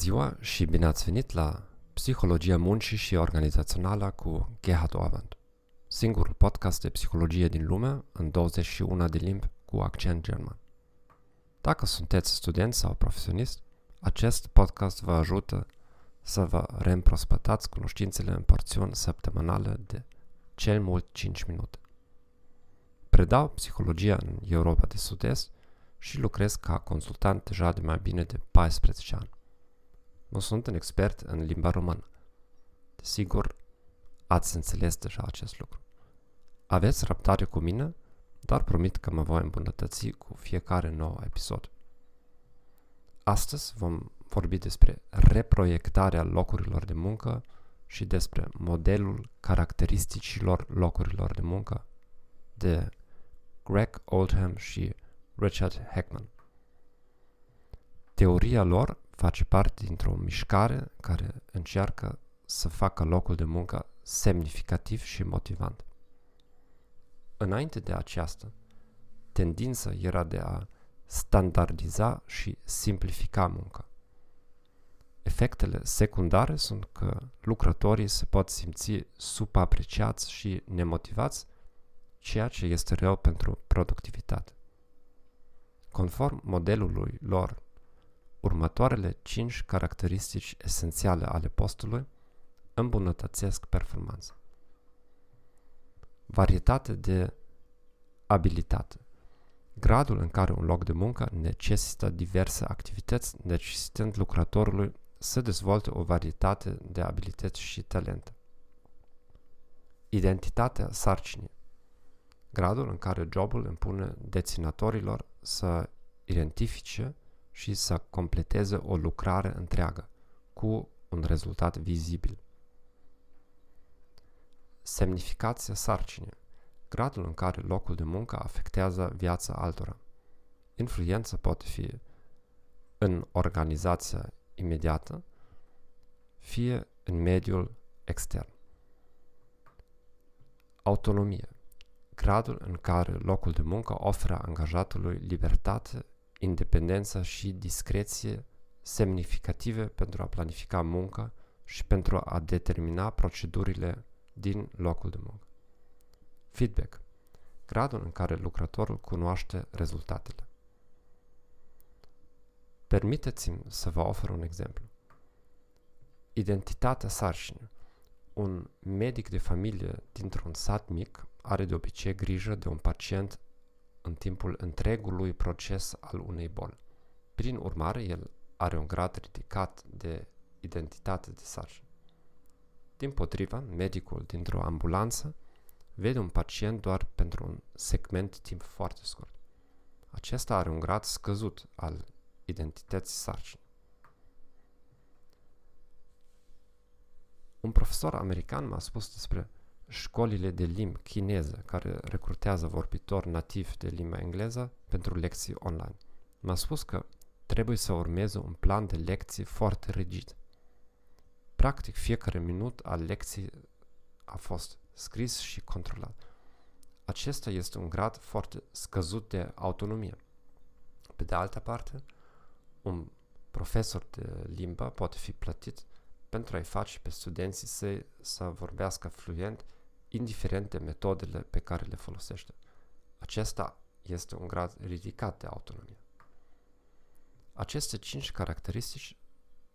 ziua și bine ați venit la Psihologia Muncii și Organizațională cu Gerhard Orband, singurul podcast de psihologie din lume în 21 de limbi cu accent german. Dacă sunteți student sau profesionist, acest podcast vă ajută să vă reîmprospătați cunoștințele în porțiuni săptămânale de cel mult 5 minute. Predau psihologia în Europa de Sud-Est și lucrez ca consultant deja de mai bine de 14 ani. Nu sunt un expert în limba română. Desigur, ați înțeles deja acest lucru. Aveți răbdare cu mine, dar promit că mă voi îmbunătăți cu fiecare nou episod. Astăzi vom vorbi despre reproiectarea locurilor de muncă și despre modelul caracteristicilor locurilor de muncă de Greg Oldham și Richard Heckman. Teoria lor face parte dintr-o mișcare care încearcă să facă locul de muncă semnificativ și motivant. Înainte de aceasta, tendința era de a standardiza și simplifica munca. Efectele secundare sunt că lucrătorii se pot simți subapreciați și nemotivați, ceea ce este rău pentru productivitate. Conform modelului lor Următoarele 5 caracteristici esențiale ale postului îmbunătățesc performanța. Varietate de abilitate. Gradul în care un loc de muncă necesită diverse activități, necesitând lucrătorului să dezvolte o varietate de abilități și talente. Identitatea sarcinii. Gradul în care jobul impune deținătorilor să identifice și să completeze o lucrare întreagă cu un rezultat vizibil. Semnificația sarcinii. Gradul în care locul de muncă afectează viața altora. Influența poate fi în organizația imediată, fie în mediul extern. Autonomie. Gradul în care locul de muncă oferă angajatului libertate independență și discreție semnificative pentru a planifica munca și pentru a determina procedurile din locul de muncă. Feedback. Gradul în care lucrătorul cunoaște rezultatele. Permiteți-mi să vă ofer un exemplu. Identitatea sarcinii. Un medic de familie dintr-un sat mic are de obicei grijă de un pacient în timpul întregului proces al unei boli. Prin urmare, el are un grad ridicat de identitate de sarcină. Din potriva, medicul dintr-o ambulanță vede un pacient doar pentru un segment timp foarte scurt. Acesta are un grad scăzut al identității sarcinii. Un profesor american m-a spus despre școlile de limbi chineză care recrutează vorbitori nativi de limba engleză pentru lecții online. M-a spus că trebuie să urmeze un plan de lecții foarte rigid. Practic, fiecare minut al lecției a fost scris și controlat. Acesta este un grad foarte scăzut de autonomie. Pe de altă parte, un profesor de limbă poate fi plătit pentru a-i face pe studenții săi să vorbească fluent indiferent de metodele pe care le folosește. Acesta este un grad ridicat de autonomie. Aceste cinci caracteristici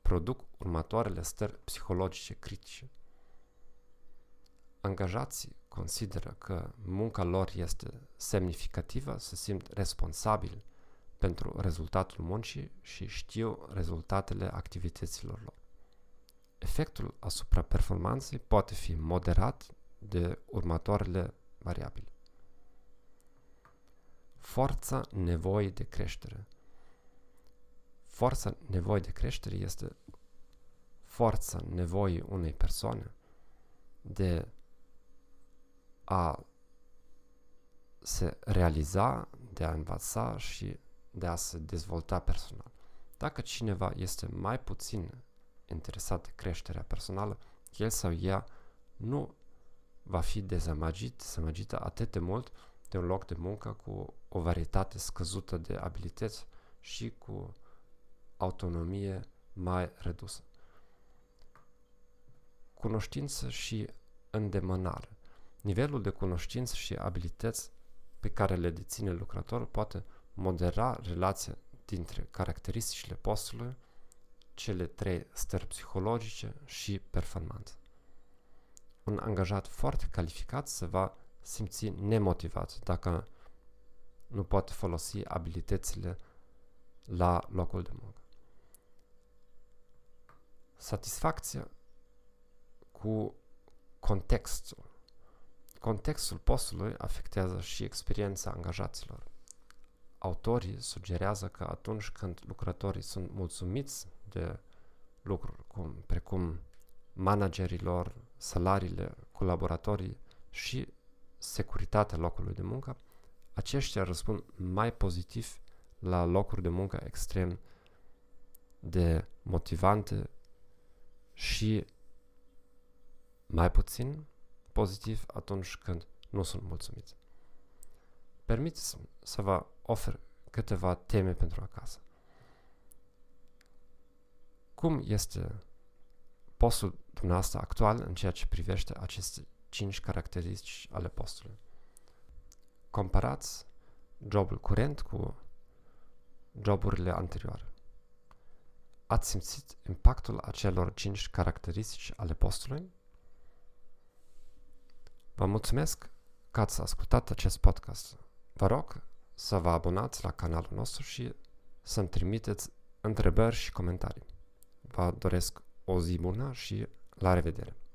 produc următoarele stări psihologice critice. Angajații consideră că munca lor este semnificativă, se simt responsabili pentru rezultatul muncii și știu rezultatele activităților lor. Efectul asupra performanței poate fi moderat de următoarele variabile. Forța nevoii de creștere. Forța nevoii de creștere este forța nevoii unei persoane de a se realiza, de a învăța și de a se dezvolta personal. Dacă cineva este mai puțin interesat de creșterea personală, el sau ea nu va fi dezamăgit, dezamăgită atât de mult de un loc de muncă cu o varietate scăzută de abilități și cu autonomie mai redusă. Cunoștință și îndemânare. Nivelul de cunoștință și abilități pe care le deține lucrătorul poate modera relația dintre caracteristicile postului, cele trei stări psihologice și performanță. Un angajat foarte calificat se va simți nemotivat dacă nu poate folosi abilitățile la locul de muncă. Satisfacția cu contextul. Contextul postului afectează și experiența angajaților. Autorii sugerează că atunci când lucrătorii sunt mulțumiți de lucruri cum, precum managerilor, salariile, colaboratorii și securitatea locului de muncă, aceștia răspund mai pozitiv la locuri de muncă extrem de motivante și mai puțin pozitiv atunci când nu sunt mulțumiți. Permiteți să vă ofer câteva teme pentru acasă. Cum este postul dumneavoastră actual în ceea ce privește aceste cinci caracteristici ale postului? Comparați jobul curent cu joburile anterioare. Ați simțit impactul acelor cinci caracteristici ale postului? Vă mulțumesc că ați ascultat acest podcast. Vă rog să vă abonați la canalul nostru și să-mi trimiteți întrebări și comentarii. Vă doresc o zi bună și la revedere!